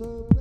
is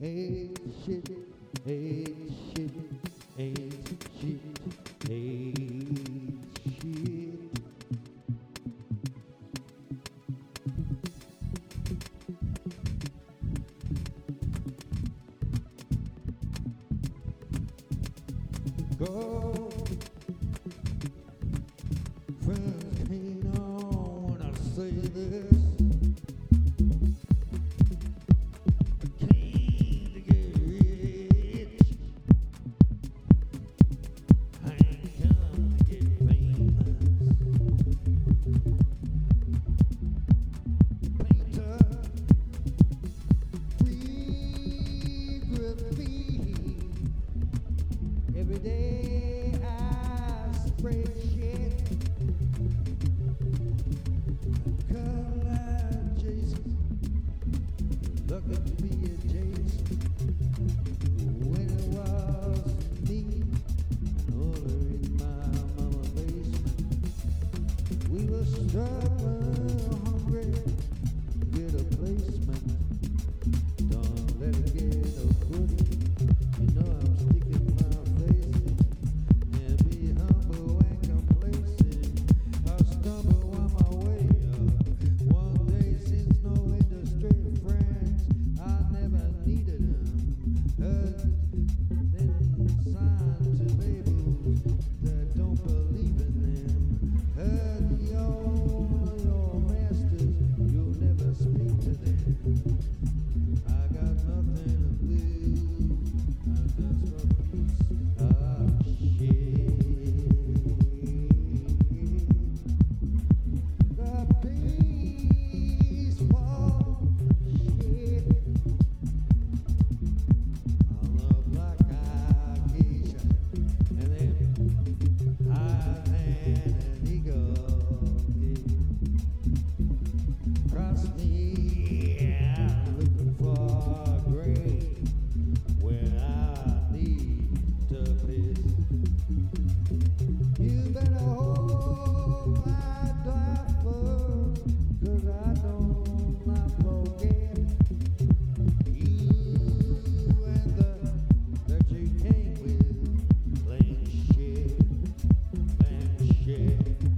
ain't shit, ain't shit, Yeah.